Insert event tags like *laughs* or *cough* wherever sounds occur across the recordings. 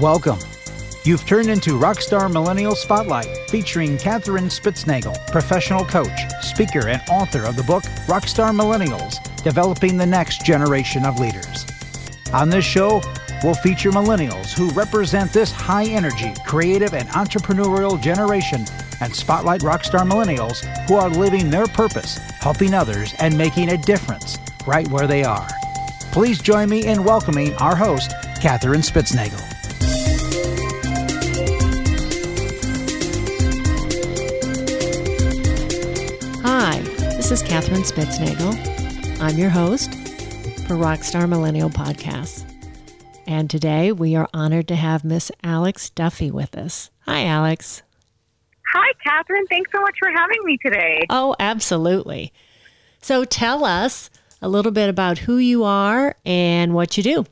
Welcome. You've turned into Rockstar Millennial Spotlight, featuring Katherine Spitznagel, professional coach, speaker, and author of the book Rockstar Millennials Developing the Next Generation of Leaders. On this show, we'll feature millennials who represent this high energy, creative, and entrepreneurial generation and spotlight rockstar millennials who are living their purpose, helping others, and making a difference right where they are. Please join me in welcoming our host, Katherine Spitznagel. This is Katherine Spitznagel. I'm your host for Rockstar Millennial Podcasts. And today we are honored to have Miss Alex Duffy with us. Hi, Alex. Hi, Katherine. Thanks so much for having me today. Oh, absolutely. So tell us a little bit about who you are and what you do.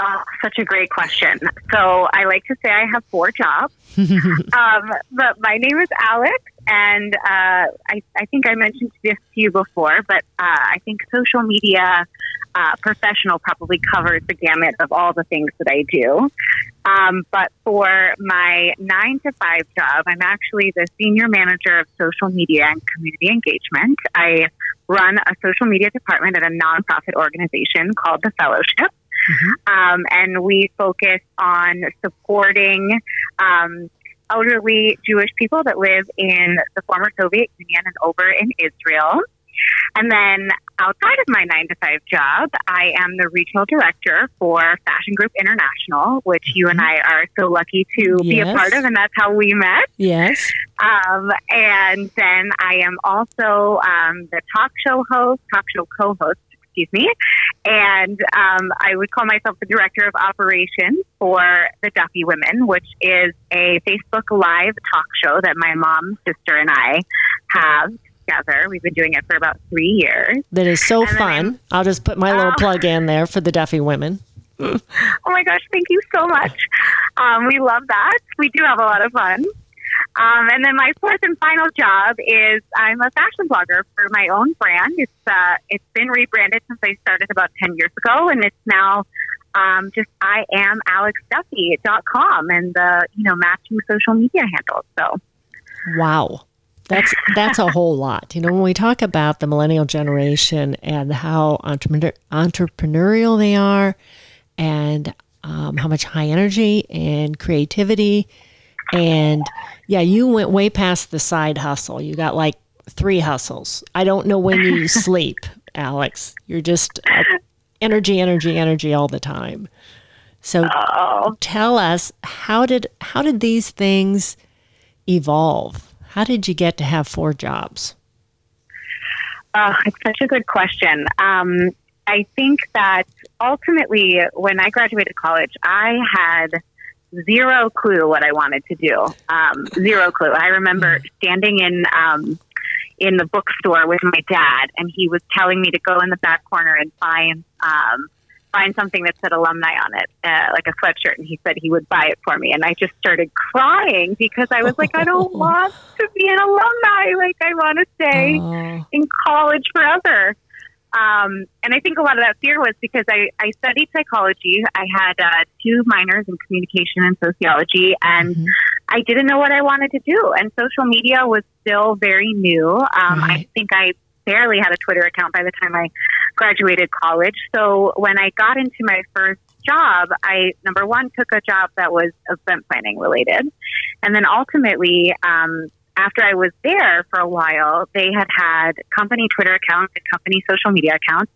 Oh, such a great question. So I like to say I have four jobs, *laughs* um, but my name is Alex, and uh, I, I, think I mentioned this to you before, but uh, I think social media uh, professional probably covers the gamut of all the things that I do. Um, but for my nine to five job, I'm actually the senior manager of social media and community engagement. I run a social media department at a nonprofit organization called the Fellowship. Mm-hmm. Um, and we focus on supporting um, elderly Jewish people that live in the former Soviet Union and over in Israel. And then outside of my nine to five job, I am the regional director for Fashion Group International, which mm-hmm. you and I are so lucky to yes. be a part of, and that's how we met. Yes. Um, and then I am also um, the talk show host, talk show co host excuse me. And um, I would call myself the director of operations for the Duffy Women, which is a Facebook Live talk show that my mom, sister, and I have together. We've been doing it for about three years. That is so and fun. I'll just put my little oh. plug in there for the Duffy Women. *laughs* oh my gosh, thank you so much. Um, we love that. We do have a lot of fun. Um, and then my fourth and final job is I'm a fashion blogger for my own brand. It's uh, it's been rebranded since I started about ten years ago, and it's now um, just I am alexduffy.com and the you know matching social media handles. So, wow. That's that's a whole lot. You know, when we talk about the millennial generation and how entrepreneur, entrepreneurial they are, and um, how much high energy and creativity and yeah, you went way past the side hustle. You got like three hustles. I don't know when you *laughs* sleep, Alex. You're just uh, energy, energy, energy all the time. So oh. tell us how did how did these things evolve? How did you get to have four jobs? Oh, it's such a good question. Um, I think that ultimately, when I graduated college, I had zero clue what I wanted to do. Um, zero clue. I remember standing in um, in the bookstore with my dad, and he was telling me to go in the back corner and find um, find something that said alumni on it, uh, like a sweatshirt, and he said he would buy it for me. And I just started crying because I was like, I don't *laughs* want to be an alumni. Like I want to stay in college forever. Um, and I think a lot of that fear was because I, I studied psychology. I had uh, two minors in communication and sociology, and mm-hmm. I didn't know what I wanted to do. And social media was still very new. Um, right. I think I barely had a Twitter account by the time I graduated college. So when I got into my first job, I number one took a job that was event planning related, and then ultimately um, after I was there for a while, they had had company Twitter accounts and company social media accounts.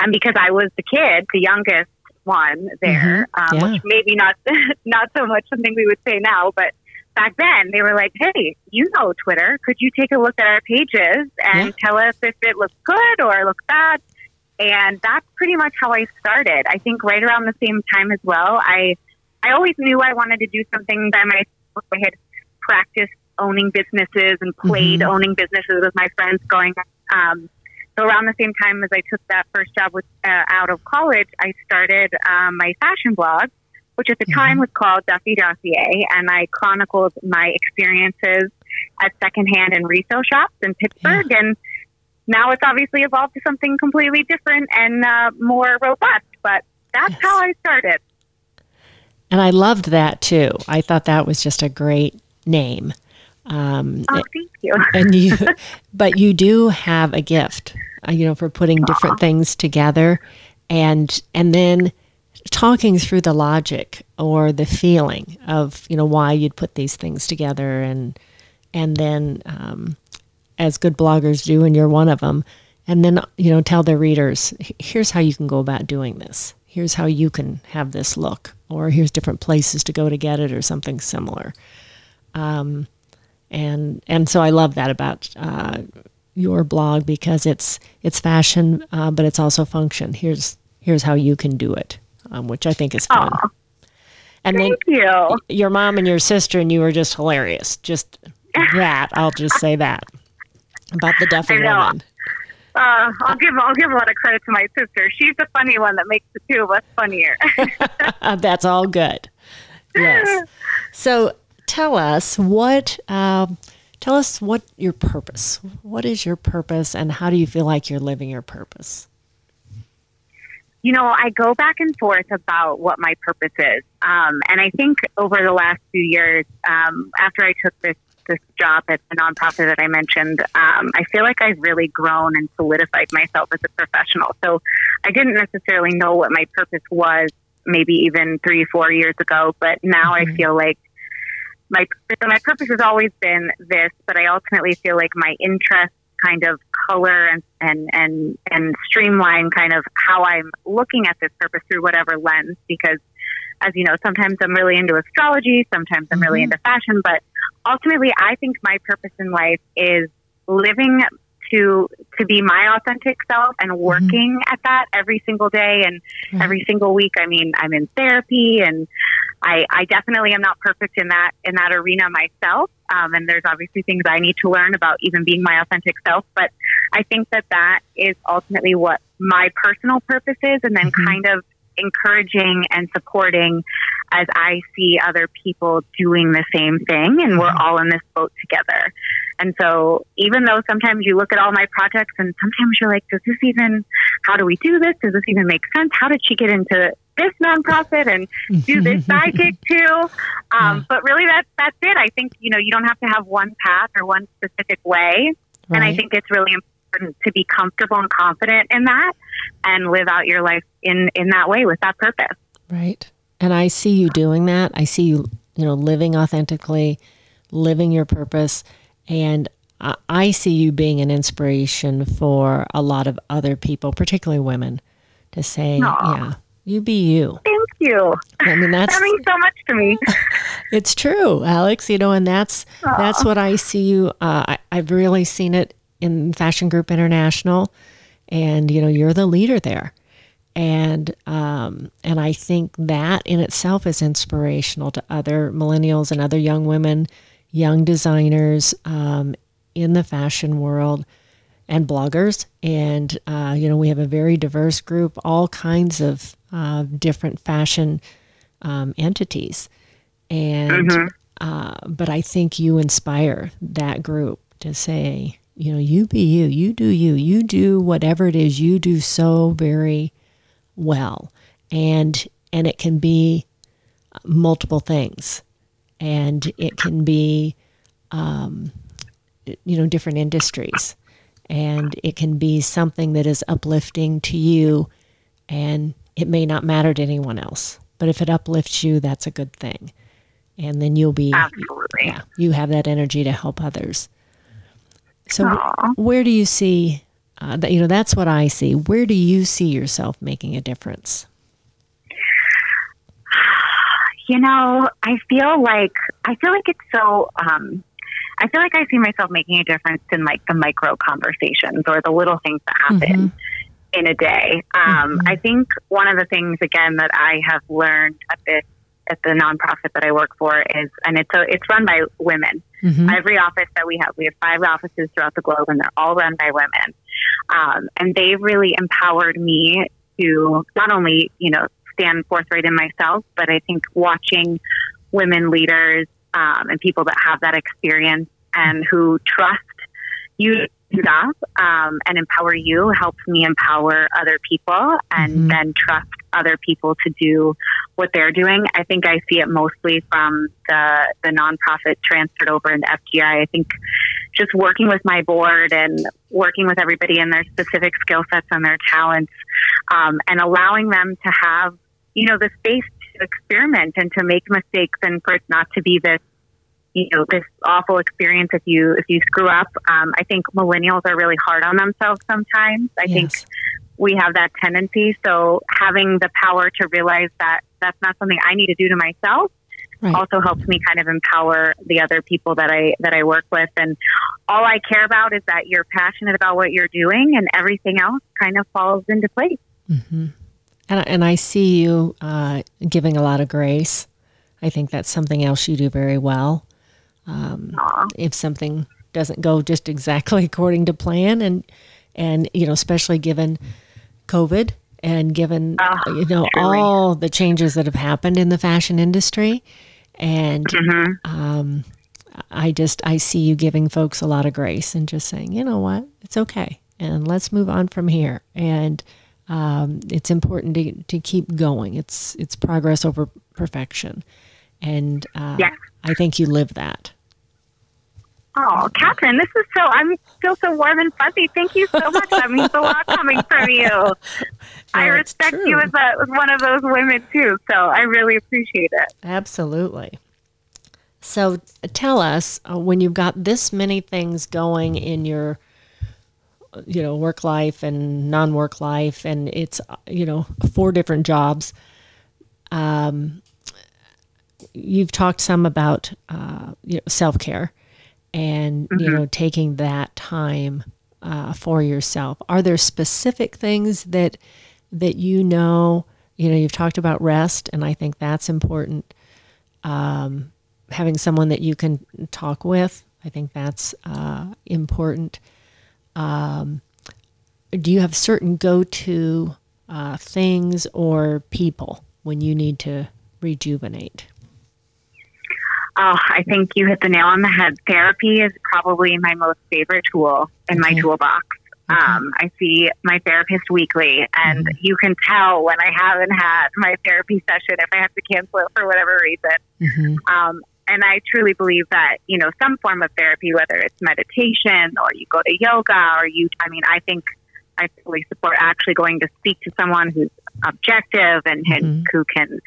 And because I was the kid, the youngest one there, mm-hmm. um, yeah. which maybe not *laughs* not so much something we would say now, but back then they were like, "Hey, you know Twitter? Could you take a look at our pages and yeah. tell us if it looks good or looks bad?" And that's pretty much how I started. I think right around the same time as well. I I always knew I wanted to do something by myself. I had practiced owning businesses and played mm-hmm. owning businesses with my friends going. Um, so around the same time as I took that first job with, uh, out of college, I started um, my fashion blog, which at the mm-hmm. time was called Duffy Dossier, and I chronicled my experiences at secondhand and resale shops in Pittsburgh. Yeah. And now it's obviously evolved to something completely different and uh, more robust. But that's yes. how I started. And I loved that too. I thought that was just a great name. Um, oh, thank you. *laughs* and you, but you do have a gift, uh, you know, for putting different Aww. things together, and and then talking through the logic or the feeling of you know why you'd put these things together, and and then um, as good bloggers do, and you're one of them, and then you know tell their readers, here's how you can go about doing this. Here's how you can have this look, or here's different places to go to get it, or something similar. Um, and and so I love that about uh, your blog because it's it's fashion, uh, but it's also function. Here's here's how you can do it, um, which I think is fun. Aww. And Thank then you. your mom and your sister and you were just hilarious. Just that I'll just say that about the Duffy woman. Uh, I'll give I'll give a lot of credit to my sister. She's the funny one that makes the two of us funnier. *laughs* That's all good. Yes. *laughs* So tell us what um, tell us what your purpose. What is your purpose, and how do you feel like you're living your purpose? You know, I go back and forth about what my purpose is, um, and I think over the last few years, um, after I took this this job at the nonprofit that I mentioned, um, I feel like I've really grown and solidified myself as a professional. So I didn't necessarily know what my purpose was maybe even three, four years ago, but now mm-hmm. I feel like my so my purpose has always been this, but I ultimately feel like my interest kind of color and and and and streamline kind of how I'm looking at this purpose through whatever lens because as you know sometimes I'm really into astrology sometimes I'm really mm-hmm. into fashion but ultimately I think my purpose in life is living to to be my authentic self and mm-hmm. working mm-hmm. at that every single day and every single week. I mean, I'm in therapy and I, I definitely am not perfect in that in that arena myself. Um, and there's obviously things I need to learn about even being my authentic self. But I think that that is ultimately what my personal purpose is, and then mm-hmm. kind of encouraging and supporting as I see other people doing the same thing, and we're mm-hmm. all in this boat together. And so, even though sometimes you look at all my projects and sometimes you're like, does this even, how do we do this? Does this even make sense? How did she get into this nonprofit and do this *laughs* gig too? Um, but really, that's, that's it. I think, you know, you don't have to have one path or one specific way. Right. And I think it's really important to be comfortable and confident in that and live out your life in, in that way with that purpose. Right. And I see you doing that. I see you, you know, living authentically, living your purpose and I see you being an inspiration for a lot of other people, particularly women, to say, Aww. yeah, you be you. Thank you. I mean, that's that means so much to me. *laughs* it's true, Alex. You know, and that's Aww. that's what I see you. Uh, I, I've really seen it in Fashion Group International, and you know, you're the leader there, and um, and I think that in itself is inspirational to other millennials and other young women young designers um, in the fashion world and bloggers. And, uh, you know, we have a very diverse group, all kinds of uh, different fashion um, entities. And, mm-hmm. uh, but I think you inspire that group to say, you know, you be you, you do you, you do whatever it is you do so very well. And, and it can be multiple things and it can be, um, you know, different industries, and it can be something that is uplifting to you, and it may not matter to anyone else. But if it uplifts you, that's a good thing, and then you'll be, Absolutely. yeah, you have that energy to help others. So, Aww. where do you see uh, that? You know, that's what I see. Where do you see yourself making a difference? *sighs* You know, I feel like I feel like it's so. Um, I feel like I see myself making a difference in like the micro conversations or the little things that happen mm-hmm. in a day. Um, mm-hmm. I think one of the things again that I have learned at this at the nonprofit that I work for is, and it's a, it's run by women. Mm-hmm. Every office that we have, we have five offices throughout the globe, and they're all run by women. Um, and they've really empowered me to not only you know stand forthright in myself, but I think watching women leaders um, and people that have that experience and who trust you up um, and empower you helps me empower other people and Mhm. then trust other people to do what they're doing. I think I see it mostly from the, the nonprofit transferred over into FGI. I think just working with my board and working with everybody in their specific skill sets and their talents um, and allowing them to have, you know, the space to experiment and to make mistakes and for it not to be this you know this awful experience if you if you screw up. Um, i think millennials are really hard on themselves sometimes. I think we have that tendency. So having the power to realize that that's not something i need to do to myself Right. also helps me kind of empower the other people that i that i work with. And all i care about is that you're passionate about what you're doing and everything else kind of falls into place. Hmm And, and I see you uh, giving a lot of grace. I think that's something else you do very well. Um, if something doesn't go just exactly *laughs* according to plan, and and you know, especially given COVID and given Ah, you know truly. all the changes that have happened in the fashion industry, and Mhm. um, I just I see you giving folks a lot of grace and just saying, you know what, it's okay, and let's move on from here. And um, it's important to to keep going. It's it's progress over perfection, and uh, Yes. I think you live that. Oh, Catherine, this is so, I'm feel so warm and fuzzy. Thank you so much. That means a lot coming from you. *laughs* I respect true. you as, a, as one of those women too. So I really appreciate it. Absolutely. So tell us uh, when you've got this many things going in your uh, you know work life and non-work life and it's uh, you know four different jobs um you've talked some about uh you know self-care and you know taking that time uh, for yourself. Are there specific things that that you know you know you've talked about rest and i think that's important. Um, having someone that you can talk with i think that's uh, important. Um, do you have certain go-to uh, things or people when you need to rejuvenate Oh, I think you hit the nail on the head. Therapy is probably my most favorite tool in my toolbox. Okay. Um, I see my therapist weekly, and you can tell when I haven't had my therapy session if I have to cancel it for whatever reason. mm-hmm. Um, and I truly believe that, you know, some form of therapy, whether it's meditation or you go to yoga or you, I mean, I think I fully support actually going to speak to someone who's objective and, Mhm. and who can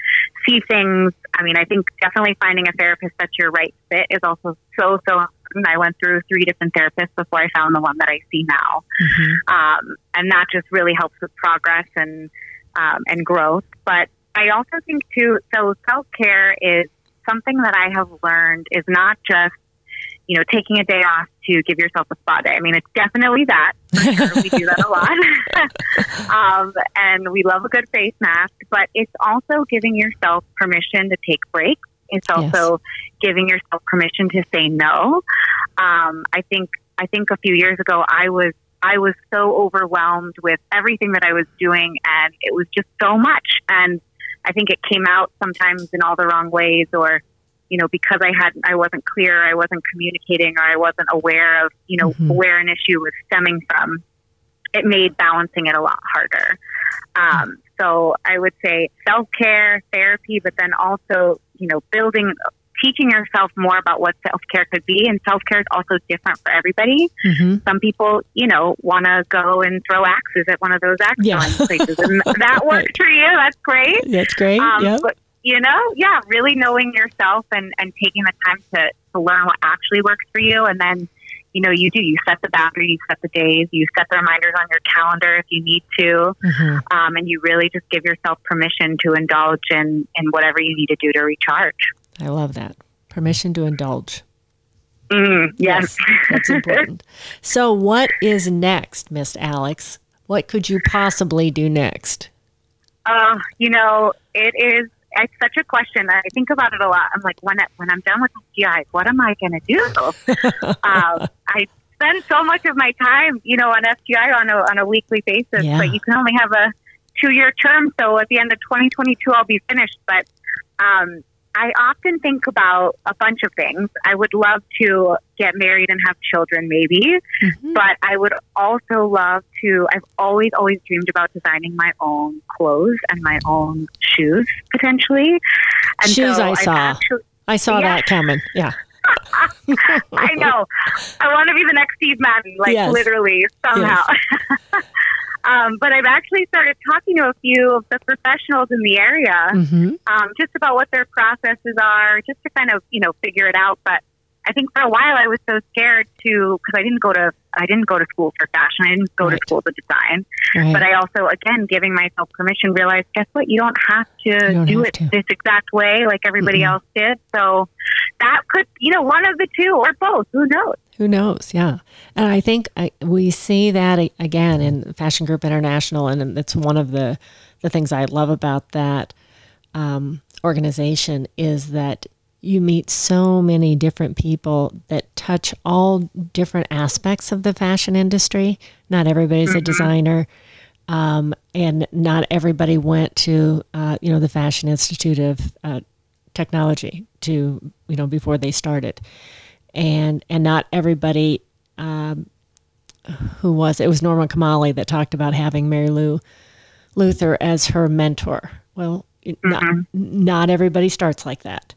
see things. I mean, I think definitely finding a therapist that's your right fit is also so, so important. I went through three different therapists before I found the one that I see now Mm-hmm. um, and that just really helps with progress and um, and growth. But I also think too. So self care is something that I have learned is not just you know taking a day off to give yourself a spa day. I mean, it's definitely that. Sure. we do that a lot, *laughs* um, and we love a good face mask. But it's also giving yourself permission to take breaks. It's also giving yourself permission to say no. Um, I think I think a few years ago I was I was so overwhelmed with everything that I was doing, and it was just so much. And I think it came out sometimes in all the wrong ways, or you know, because I had I wasn't clear, I wasn't communicating, or I wasn't aware of you know Mhm. where an issue was stemming from. It made balancing it a lot harder. Um, so I would say self care, therapy, but then also you know building. Teaching yourself more about what self care could be, and self care is also different for everybody Mm-hmm. some people, you know, want to go and throw axes at one of those axe Yeah. places, and that *laughs* works for you. That's great. That's great. Um, yep. But you know, yeah, really knowing yourself and and taking the time to to learn what actually works for you, and then you know, you do. You set the boundary, you set the days, you set the reminders on your calendar if you need to, Mhm. um, and you really just give yourself permission to indulge in in whatever you need to do to recharge. I love that. Permission to indulge. Mm, yes. That's important. *laughs* so, what is next, Miss Alex? What could you possibly do next? Uh, you know, it is. It's such a question. I think about it a lot. I'm like, when I, when I'm done with FGI, what am I going to do? *laughs* um, I spend so much of my time, you know, on FGI on a on a weekly basis, Yeah. but you can only have a two year term. So at the end of 2022, I'll be finished. But um, I often think about a bunch of things. I would love to get married and have children, maybe, mm-hmm. but I would also love to. I've always, always dreamed about designing my own clothes and my own shoes, potentially. And shoes, so I saw. Actually, I saw yeah. that coming. Yeah. *laughs* I know. I want to be the next Steve Madden, like yes. literally somehow. Yes. *laughs* Um, but I've actually started talking to a few of the professionals in the area mm-hmm. um, just about what their processes are, just to kind of you know figure it out. But I think for a while I was so scared to because I didn't go to I didn't go to school for fashion. I didn't go right. to school to design. Right. But I also again giving myself permission realized guess what you don't have to don't do have it to. this exact way like everybody mm-hmm. else did. So that could you know one of the two or both. Who knows? Who knows? Yeah, and I think I, we see that again in Fashion Group International, and it's one of the the things I love about that um, organization is that you meet so many different people that touch all different aspects of the fashion industry. Not everybody's mm-hmm. a designer, um, and not everybody went to uh, you know the Fashion Institute of uh, Technology to you know before they started, and and not everybody. Um, who was it? Was Norma Kamali that talked about having Marylou Luther as her mentor? Well, mm-hmm. not, not everybody starts like that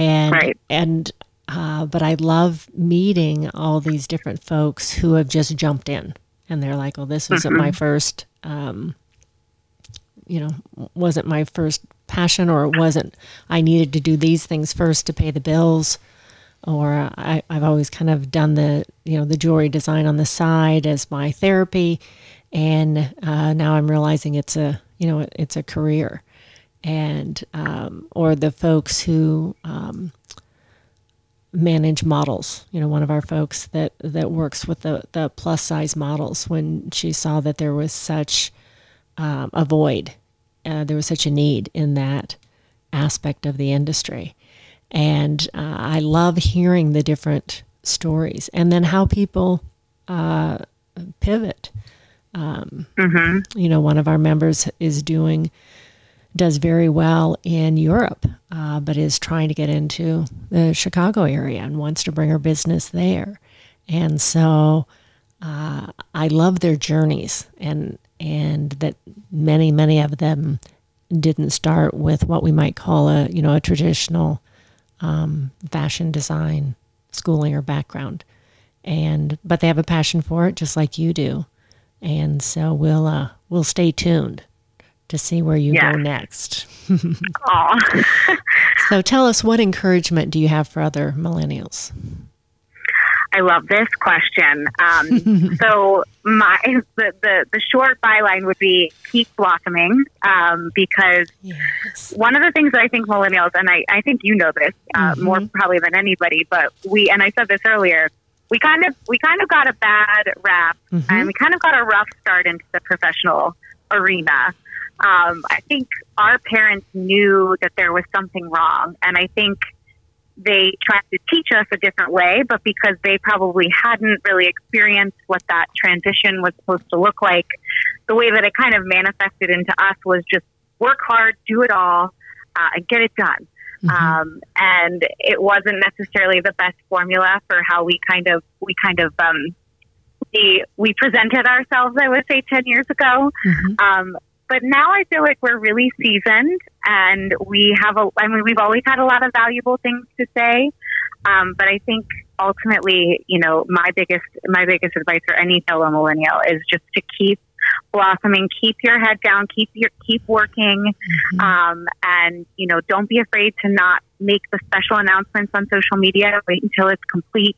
and right. and uh, but I love meeting all these different folks who have just jumped in, and they're like, "Well, this isn't mm-hmm. my first, um, you know, wasn't my first passion, or it wasn't. I needed to do these things first to pay the bills." Or I, I've always kind of done the, you know, the jewelry design on the side as my therapy, and uh, now I'm realizing it's a, you know, it's a career and um, or the folks who um, manage models. You know, one of our folks that that works with the the plus size models. When she saw that there was such um, a void, uh, there was such a need in that aspect of the industry, and uh, I love hearing the different stories and then how people uh, pivot. Um, mm-hmm. You know, one of our members is doing does very well in Europe, uh, but is trying to get into the Chicago area and wants to bring her business there. And so uh, I love their journeys, and and that many many of them didn't start with what we might call a you know a traditional um, fashion design schooling or background, and but they have a passion for it just like you do, and so we'll uh, we'll stay tuned to see where you yeah. go next. *laughs* so tell us what encouragement do you have for other millennials? I love this question. Um, *laughs* so my the, the, the short byline would be keep blossoming um, because yes. one of the things that I think millennials and I, I think you know this uh, mm-hmm. more probably than anybody, but we and I said this earlier. We kind of we kind of got a bad rap mm-hmm. and we kind of got a rough start into the professional arena um, I think our parents knew that there was something wrong, and I think they tried to teach us a different way, but because they probably hadn't really experienced what that transition was supposed to look like, the way that it kind of manifested into us was just work hard, do it all, uh, and get it done. Mm-hmm. Um, and it wasn't necessarily the best formula for how we kind of we kind of um, we we presented ourselves. I would say ten years ago. Mm-hmm. Um, but now I feel like we're really seasoned and we have a, I mean, we've always had a lot of valuable things to say. Um, but I think ultimately, you know, my biggest, my biggest advice for any fellow millennial is just to keep blossoming. Keep your head down. Keep your keep working, mm-hmm. um, and you know don't be afraid to not make the special announcements on social media. Wait until it's complete.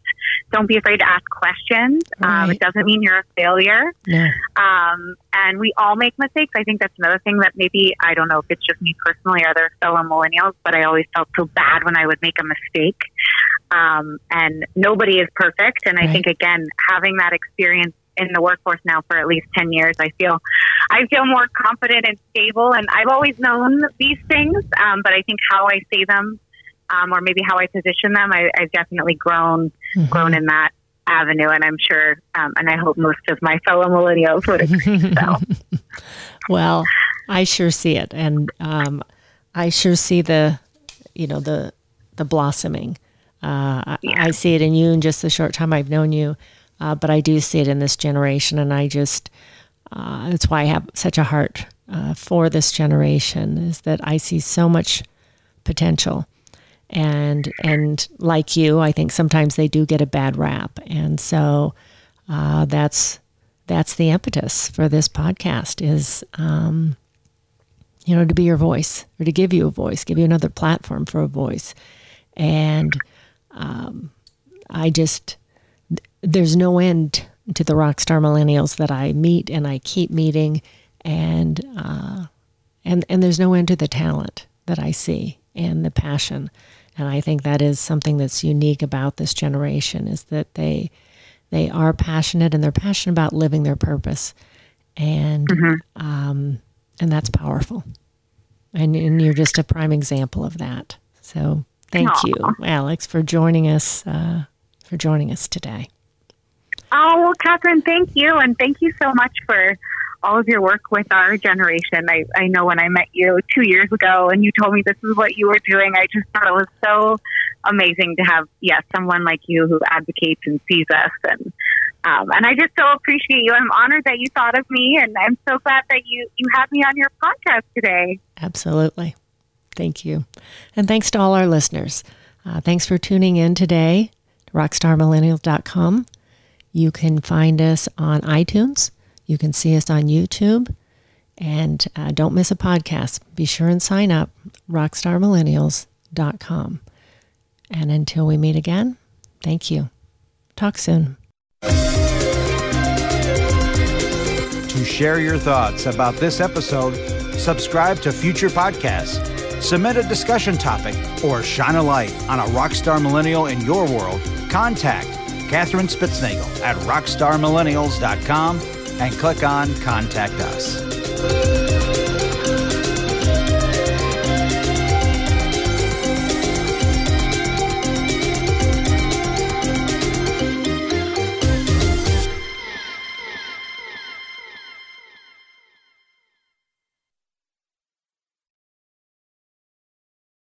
Don't be afraid to ask questions. Right. Um, it doesn't mean you're a failure. Yeah. Um, and we all make mistakes. I think that's another thing that maybe I don't know if it's just me personally or other fellow millennials, but I always felt so bad when I would make a mistake. Um, and nobody is perfect. And I think again, having that experience in the workforce now for at least 10 years. I feel, I feel more confident and stable. And I've always known these things, um, but I think how I say them, um, or maybe how I position them, I, have definitely grown, mm-hmm. grown in that avenue. And I'm sure, um, and I hope most of my fellow millennials would agree. So. *laughs* well, I sure see it. And, um, I sure see the, you know the the blossoming. Uh, yeah. I, I, see it in you in just the short time I've known you, uh, but I do see it in this generation, and I just uh, that's why I have such a heart uh, for this generation. Is that I see so much potential, and and like you, I think sometimes they do get a bad rap, and so uh, that's that's the impetus for this podcast is um, you know to be your voice or to give you a voice, give you another platform for a voice, and um, I just there's no end to the rock star millennials that I meet and I keep meeting, and uh, and and there's no end to the talent that I see and the passion, and I think that is something that's unique about this generation is that they they are passionate and they're passionate about living their purpose, and mm-hmm. um, and that's powerful, and and you're just a prime example of that. So thank Aww. you, Alex, for joining us uh, for joining us today. Oh, well, Catherine, thank you. And thank you so much for all of your work with our generation. I, I know when I met you two years ago and you told me this is what you were doing, I just thought it was so amazing to have, yes, someone like you who advocates and sees us. And, um, and I just so appreciate you. I'm honored that you thought of me and I'm so glad that you, you had me on your podcast today. Absolutely. Thank you. And thanks to all our listeners. Uh, thanks for tuning in today, to rockstarmillennials.com. You can find us on iTunes. You can see us on YouTube. And uh, don't miss a podcast. Be sure and sign up, rockstarmillennials.com. And until we meet again, thank you. Talk soon. To share your thoughts about this episode, subscribe to future podcasts, submit a discussion topic, or shine a light on a rockstar millennial in your world, contact Catherine Spitznagel at rockstarmillennials.com and click on Contact Us.